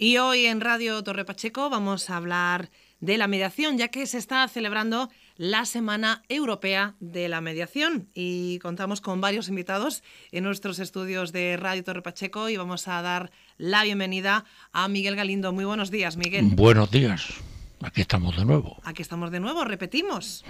Y hoy en Radio Torre Pacheco vamos a hablar de la mediación, ya que se está celebrando la Semana Europea de la Mediación y contamos con varios invitados en nuestros estudios de Radio Torre Pacheco y vamos a dar la bienvenida a Miguel Galindo. Muy buenos días, Miguel. Buenos días. Aquí estamos de nuevo. Aquí estamos de nuevo, repetimos.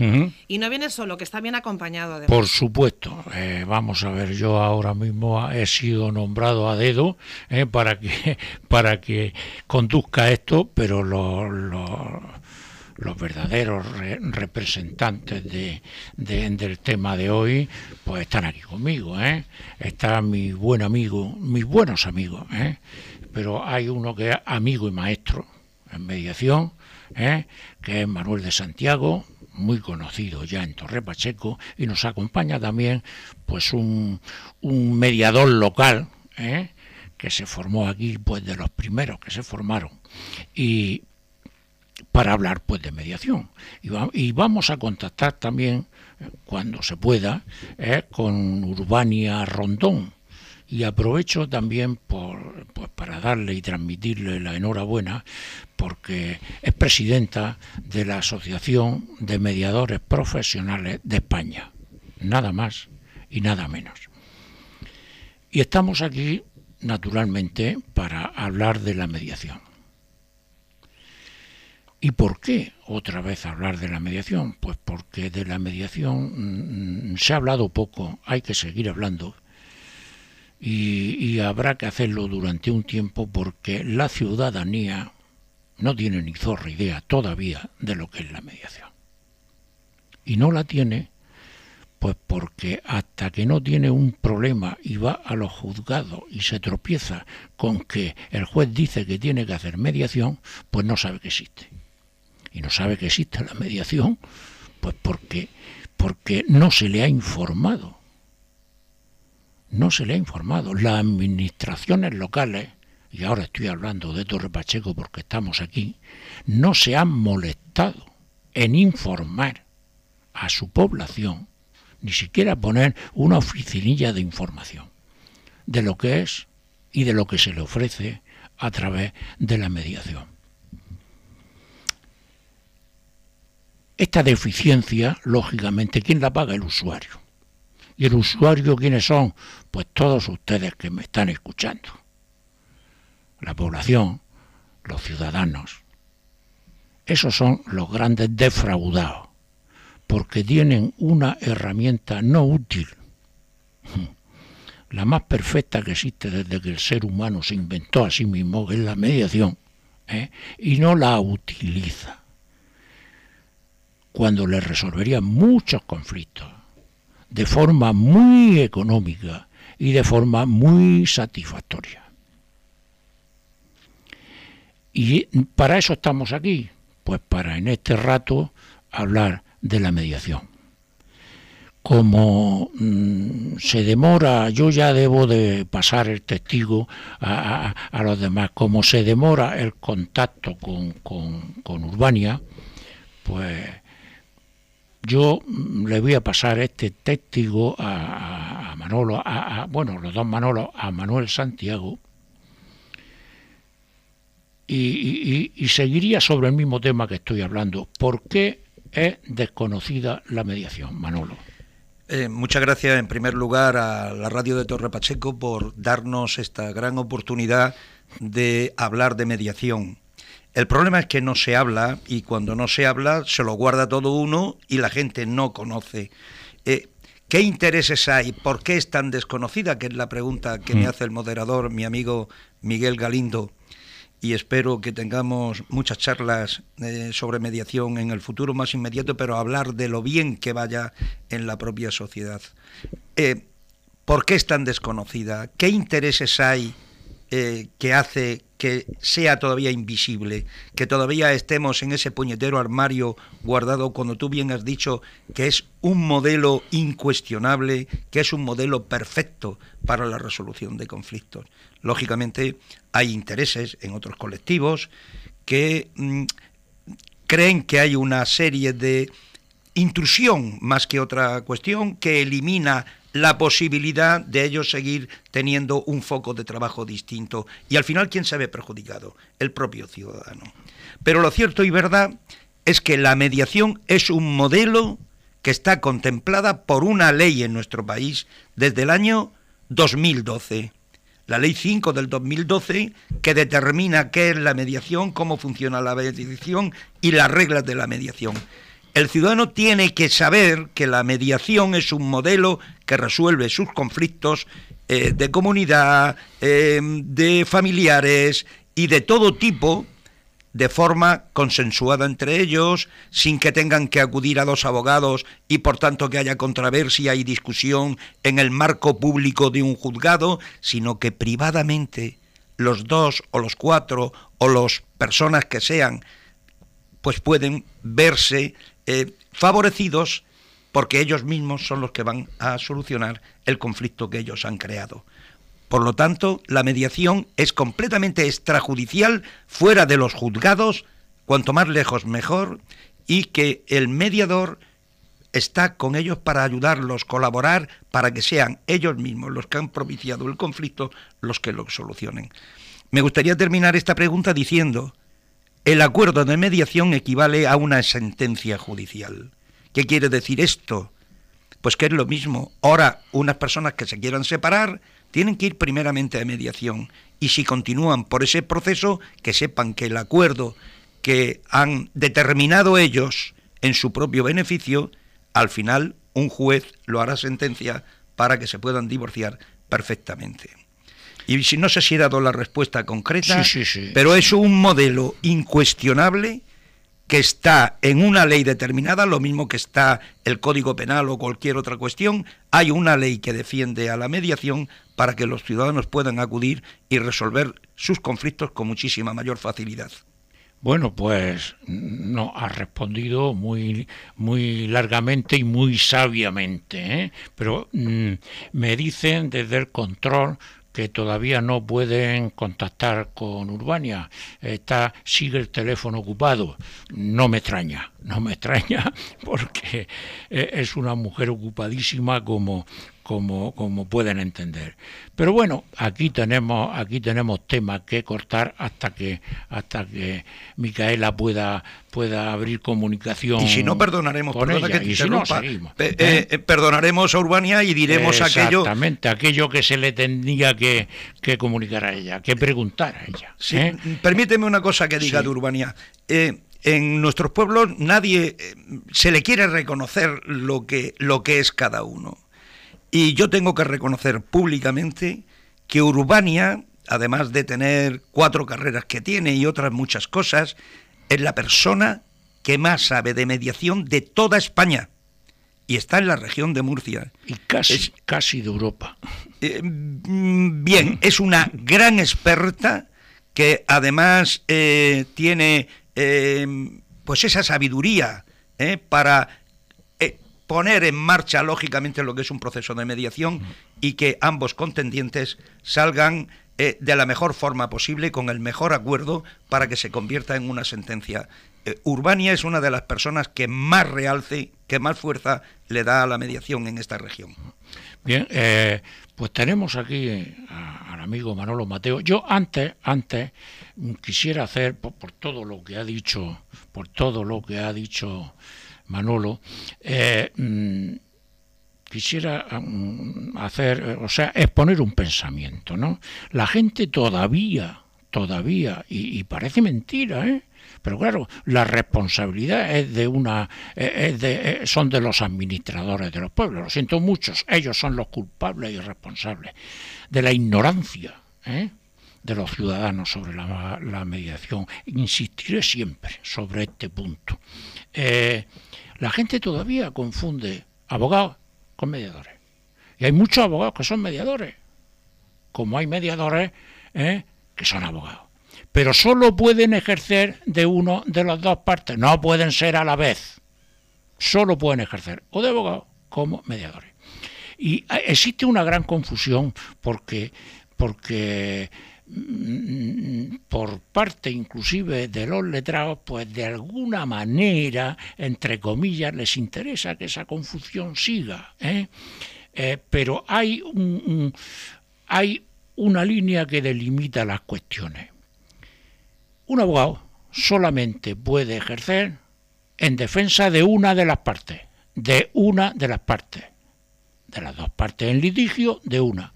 Y no viene solo, que está bien acompañado además. Por supuesto, eh, vamos a ver, yo ahora mismo he sido nombrado a dedo eh, para que para que conduzca esto, pero los, los, los verdaderos re- representantes de, de- del tema de hoy, pues están aquí conmigo, ¿eh? Está mi buen amigo, mis buenos amigos, ¿eh? Pero hay uno que es amigo y maestro en mediación, ¿eh? que es Manuel de Santiago, muy conocido ya en Torre Pacheco, y nos acompaña también pues un, un mediador local, ¿eh? que se formó aquí, pues de los primeros que se formaron, y para hablar pues de mediación. Y, va- y vamos a contactar también, cuando se pueda, ¿eh? con Urbania Rondón, y aprovecho también por, pues para darle y transmitirle la enhorabuena porque es presidenta de la Asociación de Mediadores Profesionales de España. Nada más y nada menos. Y estamos aquí, naturalmente, para hablar de la mediación. ¿Y por qué otra vez hablar de la mediación? Pues porque de la mediación mm, se ha hablado poco, hay que seguir hablando y habrá que hacerlo durante un tiempo porque la ciudadanía no tiene ni zorra idea todavía de lo que es la mediación. Y no la tiene pues porque hasta que no tiene un problema y va a los juzgados y se tropieza con que el juez dice que tiene que hacer mediación, pues no sabe que existe. Y no sabe que existe la mediación, pues porque, porque no se le ha informado no se le ha informado. Las administraciones locales, y ahora estoy hablando de Torre Pacheco porque estamos aquí, no se han molestado en informar a su población, ni siquiera poner una oficinilla de información de lo que es y de lo que se le ofrece a través de la mediación. Esta deficiencia, lógicamente, ¿quién la paga? El usuario. ¿Y el usuario quiénes son? Pues todos ustedes que me están escuchando. La población, los ciudadanos. Esos son los grandes defraudados, porque tienen una herramienta no útil, la más perfecta que existe desde que el ser humano se inventó a sí mismo, que es la mediación, ¿eh? y no la utiliza, cuando le resolvería muchos conflictos de forma muy económica y de forma muy satisfactoria. Y para eso estamos aquí, pues para en este rato hablar de la mediación. Como mm, se demora, yo ya debo de pasar el testigo a, a- los demás, como se demora el contacto con, con- con Urbania, pues yo mm, le voy a pasar este testigo a, a- a Manolo, a, a- bueno, los dos Manolos, a Manuel Santiago, y, y- y- seguiría sobre el mismo tema que estoy hablando. ¿Por qué es desconocida la mediación, Manolo? Eh, muchas gracias en primer lugar a la radio de Torre Pacheco por darnos esta gran oportunidad de hablar de mediación. El problema es que no se habla y cuando no se habla se lo guarda todo uno y la gente no conoce. Eh, ¿Qué intereses hay? ¿Por qué es tan desconocida? Que es la pregunta que me hace el moderador, mi amigo Miguel Galindo. Y espero que tengamos muchas charlas eh, sobre mediación en el futuro más inmediato, pero hablar de lo bien que vaya en la propia sociedad. Eh, ¿Por qué es tan desconocida? ¿Qué intereses hay eh, que hace que sea todavía invisible, que todavía estemos en ese puñetero armario guardado cuando tú bien has dicho que es un modelo incuestionable, que es un modelo perfecto para la resolución de conflictos. Lógicamente hay intereses en otros colectivos que mm, creen que hay una serie de intrusión más que otra cuestión que elimina la posibilidad de ellos seguir teniendo un foco de trabajo distinto. Y al final, ¿quién se ve perjudicado? El propio ciudadano. Pero lo cierto y verdad es que la mediación es un modelo que está contemplada por una ley en nuestro país desde el año 2012. La ley 5 del 2012 que determina qué es la mediación, cómo funciona la mediación y las reglas de la mediación. El ciudadano tiene que saber que la mediación es un modelo que resuelve sus conflictos eh, de comunidad, eh, de familiares y de todo tipo de forma consensuada entre ellos, sin que tengan que acudir a dos abogados y por tanto que haya controversia y discusión en el marco público de un juzgado, sino que privadamente los dos o los cuatro o las personas que sean, pues pueden verse eh, favorecidos porque ellos mismos son los que van a solucionar el conflicto que ellos han creado. Por lo tanto, la mediación es completamente extrajudicial, fuera de los juzgados, cuanto más lejos mejor, y que el mediador está con ellos para ayudarlos, colaborar, para que sean ellos mismos los que han propiciado el conflicto los que lo solucionen. Me gustaría terminar esta pregunta diciendo, el acuerdo de mediación equivale a una sentencia judicial. ¿Qué quiere decir esto? Pues que es lo mismo. Ahora, unas personas que se quieran separar, tienen que ir primeramente a mediación y si continúan por ese proceso, que sepan que el acuerdo que han determinado ellos en su propio beneficio, al final un juez lo hará sentencia para que se puedan divorciar perfectamente. Y si no sé si he dado la respuesta concreta, pero es un modelo incuestionable que está en una ley determinada, lo mismo que está el Código Penal o cualquier otra cuestión, hay una ley que defiende a la mediación para que los ciudadanos puedan acudir y resolver sus conflictos con muchísima mayor facilidad. Bueno, pues no ha respondido muy muy largamente y muy sabiamente, ¿eh? pero mm, me dicen desde el control que todavía no pueden contactar con Urbania. Está, sigue el teléfono ocupado. No me extraña, no me extraña porque eh, es una mujer ocupadísima como, como, como pueden entender. Pero bueno, aquí tenemos, aquí tenemos temas que cortar hasta que, hasta que Micaela pueda, pueda abrir comunicación. Y si no, perdonaremos, con ella. Que y si no, seguimos. Eh, eh, perdonaremos a Urbania y diremos aquello. Exactamente, aquello que se le tendría que, que comunicar a ella, que preguntar a ella. Sí, ¿eh? Permíteme una cosa que diga de Urbania. en nuestros pueblos nadie se le quiere reconocer lo que, lo que es cada uno. Y yo tengo que reconocer públicamente que Urbania, además de tener cuatro carreras que tiene y otras muchas cosas, es la persona que más sabe de mediación de toda España. Y está en la región de Murcia. Y casi, casi de Europa. Eh, mm, bien, es una gran experta que además eh, tiene eh, pues esa sabiduría para poner en marcha lógicamente lo que es un proceso de mediación y que ambos contendientes salgan eh, de la mejor forma posible, con el mejor acuerdo, para que se convierta en una sentencia. Eh, Urbania es una de las personas que más realce, que más fuerza le da a la mediación en esta región. Bien, eh, pues tenemos aquí al amigo Manolo Mateo. Yo antes, antes quisiera hacer, por todo lo que ha dicho, por todo lo que ha dicho Manolo, eh, mm, quisiera mm, hacer, eh, o sea, exponer un pensamiento, ¿no? La gente todavía, todavía, y, parece mentira, ¿eh? Pero claro, la responsabilidad es de una, es de, son de los administradores de los pueblos. Lo siento muchos, ellos son los culpables y responsables de la ignorancia de los ciudadanos sobre la, mediación. Insistiré siempre sobre este punto. La gente todavía confunde abogados con mediadores. Y hay muchos abogados que son mediadores, como hay mediadores ¿eh? que son abogados. Pero solo pueden ejercer de uno de las dos partes, no pueden ser a la vez. Solo pueden ejercer o de abogados como mediadores. Y eh, existe una gran confusión porque, porque por parte inclusive de los letrados, pues de alguna manera, entre comillas, les interesa que esa confusión siga. ¿eh? eh, pero hay, un, hay una línea que delimita las cuestiones. Un abogado solamente puede ejercer en defensa de una de las partes, de una de las partes, de las dos partes en litigio, de una.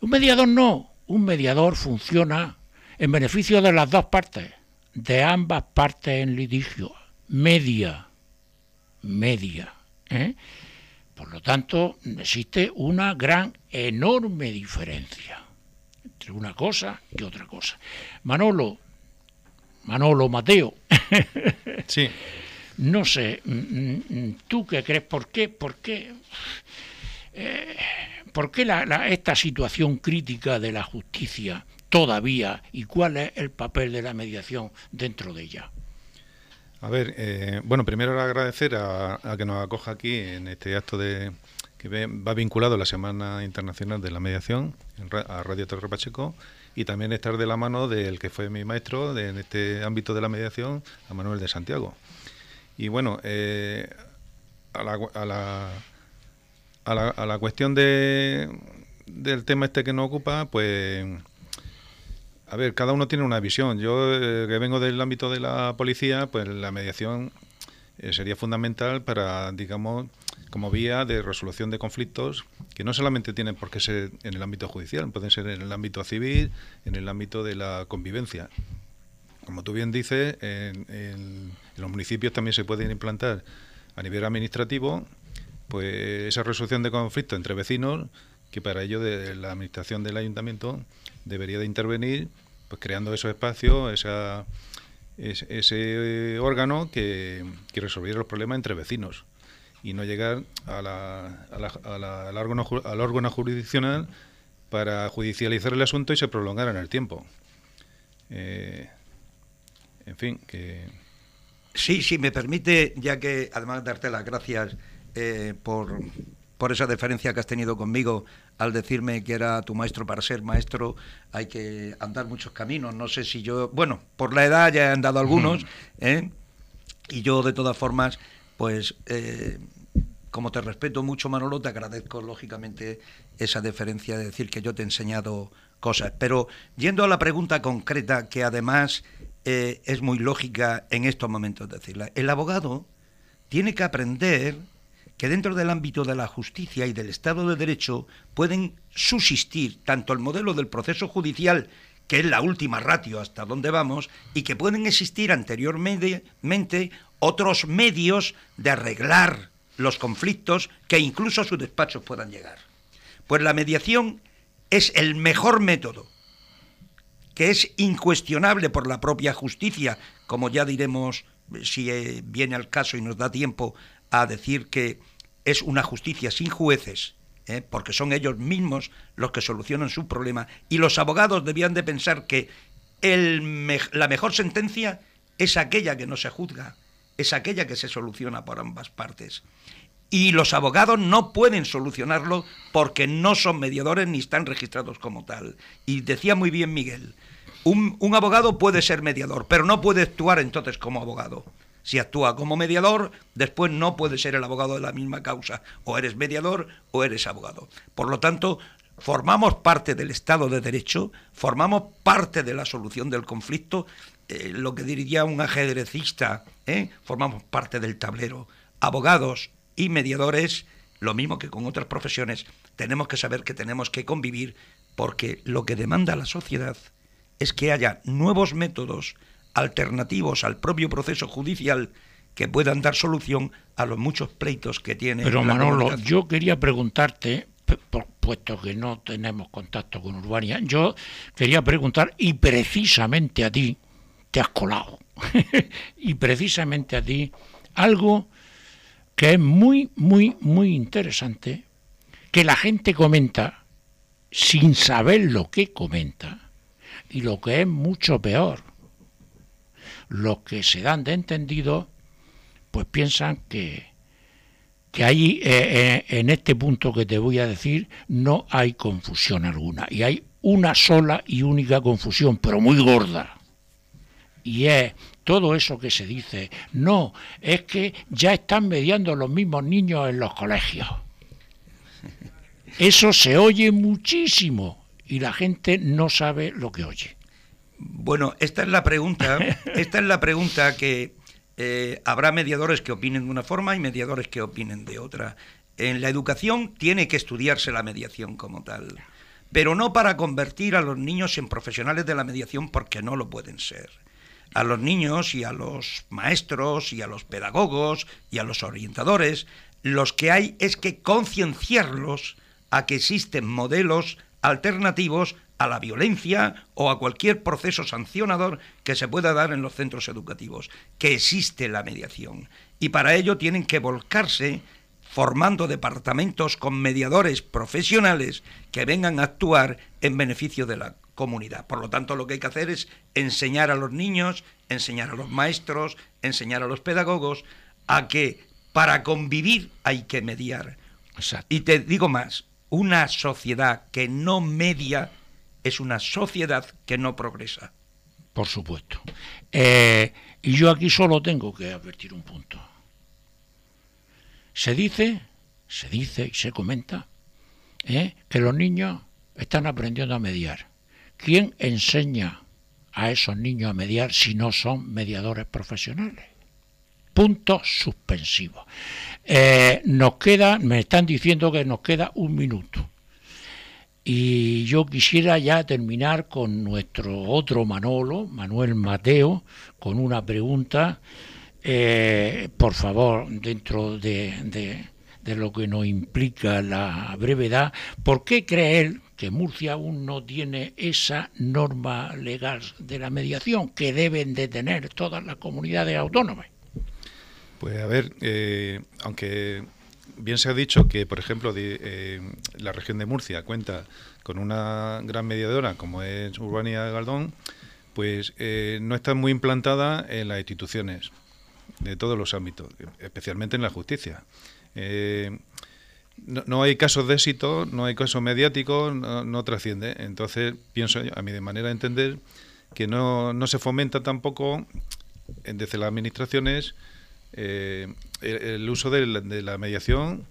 Un mediador no, un mediador funciona en beneficio de las dos partes, de ambas partes en litigio, media, media. ¿eh? Por lo tanto, existe una gran, enorme diferencia entre una cosa y otra cosa. Manolo, Manolo, Mateo. sí. No sé, mm, mm, mm, ¿tú qué crees? ¿Por qué? ¿Por qué? Eh, ¿Por qué esta situación crítica de la justicia todavía y cuál es el papel de la mediación dentro de ella? A ver, eh, bueno, primero agradecer a, que nos acoja aquí en este acto de que va vinculado a la Semana Internacional de la Mediación a Radio Torre Pacheco y también estar de la mano del que fue mi maestro en este ámbito de la mediación, a Manuel de Santiago. Y bueno, eh, a, la, a, la, a, la, cuestión de, del tema este que nos ocupa, pues a ver, cada uno tiene una visión. Yo, eh, que vengo del ámbito de la policía, pues la mediación eh, sería fundamental para, digamos, como vía de resolución de conflictos que no solamente tienen por qué ser en el ámbito judicial, pueden ser en el ámbito civil, en el ámbito de la convivencia. Como tú bien dices, en, los municipios también se pueden implantar a nivel administrativo pues esa resolución de conflictos entre vecinos que para ello de la administración del ayuntamiento debería de intervenir pues creando esos espacios, esa, ese, órgano que, que, resolviera los problemas entre vecinos y no llegar a la, a la, a la, al, órgano, al órgano jurisdiccional para judicializar el asunto y se prolongara en el tiempo. Eh, en fin, que... Sí, sí, me permite, ya que además de darte las gracias eh, por, por esa deferencia que has tenido conmigo al decirme que era tu maestro para ser maestro, hay que andar muchos caminos. No sé si yo, bueno, por la edad ya he andado algunos, ¿eh? y yo de todas formas, pues eh, como te respeto mucho, Manolo, te agradezco lógicamente esa deferencia de decir que yo te he enseñado cosas. Pero yendo a la pregunta concreta, que además eh, es muy lógica en estos momentos decirla, el abogado tiene que aprender que dentro del ámbito de la justicia y del Estado de Derecho pueden subsistir tanto el modelo del proceso judicial, que es la última ratio hasta donde vamos, y que pueden existir anteriormente otros medios de arreglar los conflictos que incluso a sus despachos puedan llegar. Pues la mediación es el mejor método, que es incuestionable por la propia justicia, como ya diremos si eh, viene al caso y nos da tiempo a decir que es una justicia sin jueces, ¿eh? porque son ellos mismos los que solucionan su problema, y los abogados debían de pensar que la mejor sentencia es aquella que no se juzga, es aquella que se soluciona por ambas partes. Y los abogados no pueden solucionarlo porque no son mediadores ni están registrados como tal. Y decía muy bien Miguel, un abogado puede ser mediador, pero no puede actuar entonces como abogado. Si actúa como mediador, después no puede ser el abogado de la misma causa. O eres mediador o eres abogado. Por lo tanto, formamos parte del Estado de Derecho, formamos parte de la solución del conflicto, eh, lo que diría un ajedrecista, ¿eh? formamos parte del tablero. Abogados y mediadores, lo mismo que con otras profesiones, tenemos que saber que tenemos que convivir porque lo que demanda la sociedad es que haya nuevos métodos alternativos al propio proceso judicial que puedan dar solución a los muchos pleitos que tiene. Pero Manolo, yo quería preguntarte, puesto que no tenemos contacto con Urbania, yo quería preguntar, y precisamente a ti, te has colado, y precisamente a ti, algo que es muy, muy, muy interesante, que la gente comenta sin saber lo que comenta, y lo que es mucho peor, los que se dan de entendido, pues piensan que, que ahí, eh, eh, en este punto que te voy a decir, no hay confusión alguna. Y hay una sola y única confusión, pero muy gorda. Y es todo eso que se dice, no, es que ya están mediando los mismos niños en los colegios. Eso se oye muchísimo y la gente no sabe lo que oye. Bueno, esta es la pregunta, esta es la pregunta que eh, habrá mediadores que opinen de una forma y mediadores que opinen de otra. En la educación tiene que estudiarse la mediación como tal, pero no para convertir a los niños en profesionales de la mediación porque no lo pueden ser. A los niños y a los maestros y a los pedagogos y a los orientadores, los que hay es que concienciarlos a que existen modelos alternativos a la violencia o a cualquier proceso sancionador que se pueda dar en los centros educativos, que existe la mediación. Y para ello tienen que volcarse formando departamentos con mediadores profesionales que vengan a actuar en beneficio de la comunidad. Por lo tanto, lo que hay que hacer es enseñar a los niños, enseñar a los maestros, enseñar a los pedagogos a que para convivir hay que mediar. Y te digo más, una sociedad que no media es una sociedad que no progresa. Por supuesto. Eh, y yo aquí solo tengo que advertir un punto. Se dice, se dice y se comenta ¿eh? que los niños están aprendiendo a mediar. ¿Quién enseña a esos niños a mediar si no son mediadores profesionales? Punto suspensivo. Eh, nos queda, me están diciendo que nos queda un minuto. Y yo quisiera ya terminar con nuestro otro Manolo, Manuel Mateo, con una pregunta eh, por favor, dentro de, lo que nos implica la brevedad, ¿por qué cree él que Murcia aún no tiene esa norma legal de la mediación que deben de tener todas las comunidades autónomas? Pues a ver, eh, aunque bien se ha dicho que, por ejemplo, eh, la región de Murcia cuenta con una gran mediadora como es Urbania Galdón, pues no está muy implantada en las instituciones de todos los ámbitos, especialmente en la justicia. Eh, no, hay casos de éxito, no hay casos mediáticos, no, trasciende. Entonces, pienso, a mí de manera de entender, que no, no se fomenta tampoco desde las administraciones eh, el, uso de la, mediación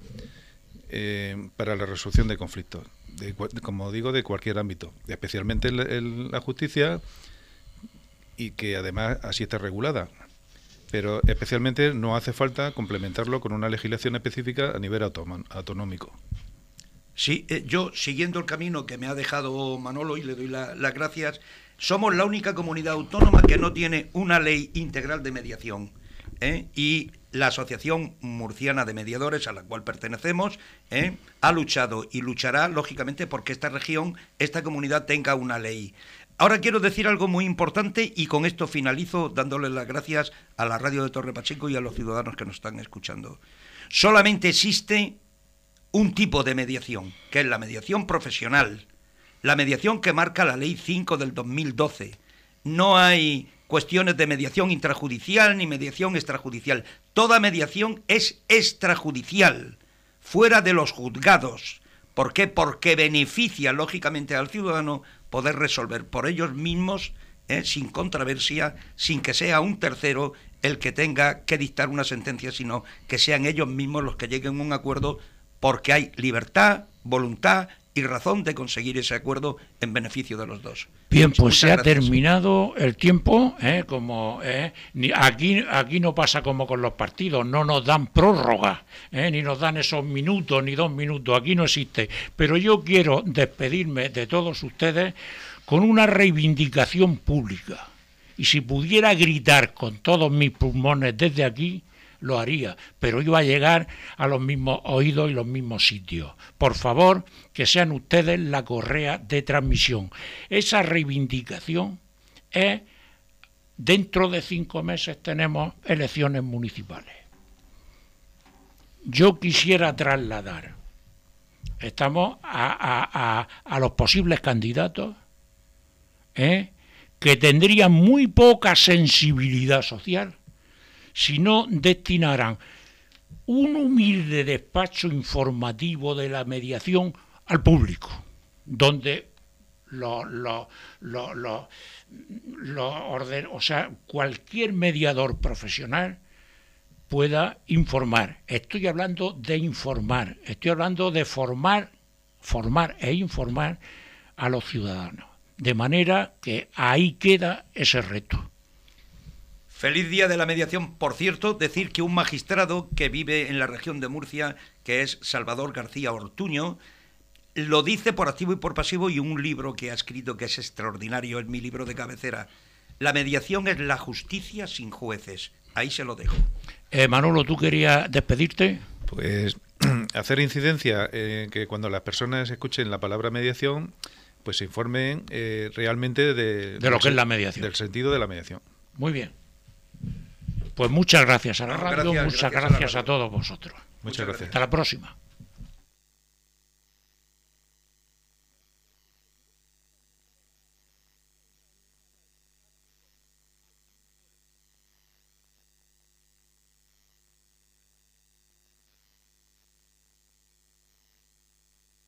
eh, para la resolución de conflictos, de, como digo, de cualquier ámbito, especialmente en la justicia y que además así está regulada pero especialmente no hace falta complementarlo con una legislación específica a nivel autonómico. Sí, eh, yo siguiendo el camino que me ha dejado Manolo y le doy las gracias, somos la única comunidad autónoma que no tiene una ley integral de mediación. ¿Eh? Y la Asociación Murciana de Mediadores, a la cual pertenecemos, ¿eh? ha luchado y luchará, lógicamente, porque esta región, esta comunidad tenga una ley. Ahora quiero decir algo muy importante y con esto finalizo dándole las gracias a la radio de Torre Pacheco y a los ciudadanos que nos están escuchando. Solamente existe un tipo de mediación, que es la mediación profesional, la mediación que marca la Ley 5 del 2012. No hay cuestiones de mediación intrajudicial ni mediación extrajudicial. Toda mediación es extrajudicial, fuera de los juzgados. ¿Por qué? Porque beneficia lógicamente al ciudadano poder resolver por ellos mismos, ¿eh? sin controversia, sin que sea un tercero el que tenga que dictar una sentencia, sino que sean ellos mismos los que lleguen a un acuerdo porque hay libertad, voluntad y razón de conseguir ese acuerdo en beneficio de los dos. Bien, pues se ha terminado el tiempo, ¿eh? como ¿eh? aquí aquí no pasa como con los partidos, no nos dan prórroga, ¿eh? ni nos dan esos minutos ni dos minutos, aquí no existe. Pero yo quiero despedirme de todos ustedes con una reivindicación pública. Y si pudiera gritar con todos mis pulmones desde aquí, lo haría, pero iba a llegar a los mismos oídos y los mismos sitios. Por favor, que sean ustedes la correa de transmisión. Esa reivindicación es, dentro de cinco meses tenemos elecciones municipales. Yo quisiera trasladar, estamos a, los posibles candidatos, ¿eh? que tendrían muy poca sensibilidad social, si no destinaran un humilde despacho informativo de la mediación al público, donde lo, lo, lo, o sea, cualquier mediador profesional pueda informar. Estoy hablando de informar, estoy hablando de formar, formar e informar a los ciudadanos. De manera que ahí queda ese reto. Feliz día de la mediación. Por cierto, decir que un magistrado que vive en la región de Murcia, que es Salvador García Ortuño, lo dice por activo y por pasivo y un libro que ha escrito que es extraordinario, es mi libro de cabecera. La mediación es la justicia sin jueces. Ahí se lo dejo. Eh, Manolo, ¿tú querías despedirte? Pues hacer incidencia en que cuando las personas escuchen la palabra mediación, pues se informen eh, realmente de, de lo que es la mediación. Del sentido de la mediación. Muy bien. Pues muchas gracias a la radio, muchas gracias, a, todos vosotros. Muchas gracias. Hasta la próxima.